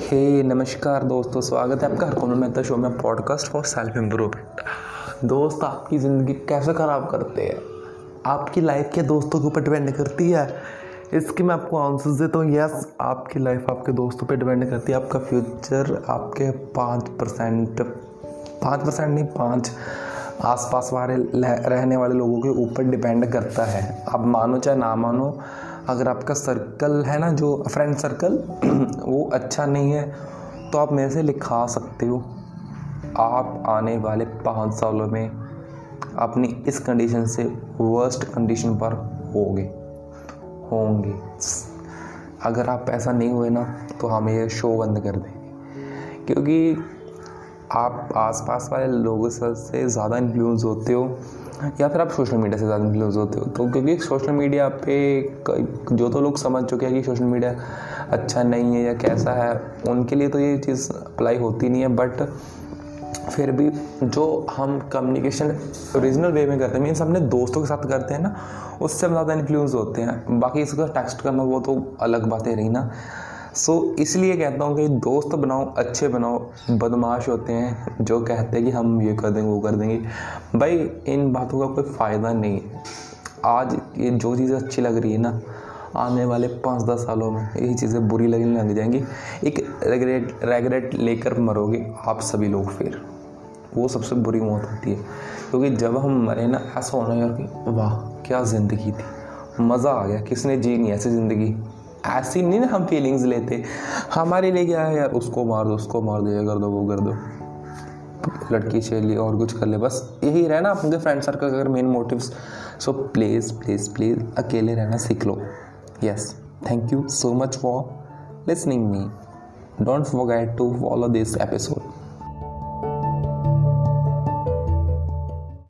हे, नमस्कार दोस्तों, स्वागत है आपका हर कॉमेंट मेहता शो में पॉडकास्ट फॉर सेल्फ इम्प्रूवमेंट दोस्त, आपकी ज़िंदगी कैसे ख़राब करते हैं? आपकी लाइफ के दोस्तों के ऊपर डिपेंड करती है? इसकी मैं आपको आंसर देता हूँ यस आपकी लाइफ आपके दोस्तों पे डिपेंड करती है, आपका फ्यूचर आपके पाँच परसेंट पाँच परसेंट नहीं, पाँच आसपास वाले रहने वाले लोगों के ऊपर डिपेंड करता है। आप मानो चाहे ना मानो अगर आपका सर्कल है ना, जो फ्रेंड सर्कल वो अच्छा नहीं है तो आप मेरे से लिखा सकते हो। आप आने वाले पाँच सालों में अपनी इस कंडीशन से वर्स्ट कंडीशन पर होगे। होंगे। अगर आप ऐसा नहीं हुए ना तो हमें ये शो बंद कर दें क्योंकि आप आसपास वाले लोगों से ज़्यादा इन्फ्लुएंस होते हो या फिर आप सोशल मीडिया से ज़्यादा इन्फ्लुएंस होते हो? तो क्योंकि सोशल मीडिया पे जो तो लोग समझ चुके हैं कि सोशल मीडिया अच्छा नहीं है या कैसा है, उनके लिए तो ये चीज़ अप्लाई होती नहीं है बट फिर भी जो हम कम्युनिकेशन ओरिजिनल वे में करते हैं मीन्स अपने दोस्तों के साथ करते हैं ना, उससे हम ज़्यादा इन्फ्लुएंस होते हैं। बाकी इसका टेक्स्ट करना वो तो अलग बातें रही ना। सो इसलिए कहता हूँ कि दोस्त बनाओ, अच्छे बनाओ, बदमाश होते हैं, जो कहते हैं कि हम ये कर देंगे, वो कर देंगे। भाई, इन बातों का कोई फ़ायदा नहीं है। आज ये जो चीज़ें अच्छी लग रही है ना, आने वाले पाँच दस सालों में यही चीज़ें बुरी लगने लग जाएँगी। एक रेगरेट रेगरेट लेकर मरोगे आप सभी लोग फिर। वो सबसे बुरी मौत होती है। क्योंकि जब हम मरे ना, ऐसा होना यार कि वाह, क्या ज़िंदगी थी। मज़ा आ गया, किसने जी नहीं ऐसी ज़िंदगी? ऐसी नहीं ना हम फीलिंग्स लेते। हमारे लिए क्या है यार? उसको मार दो, उसको मार दो, ये कर दो, वो कर दो। लड़की से चली और कुछ कर ले। बस यही रहना अपने फ्रेंड सर्कल का अगर main motives so please please please अकेले रहना सीख लो। Yes thank you so much for listening me don't forget to follow this episode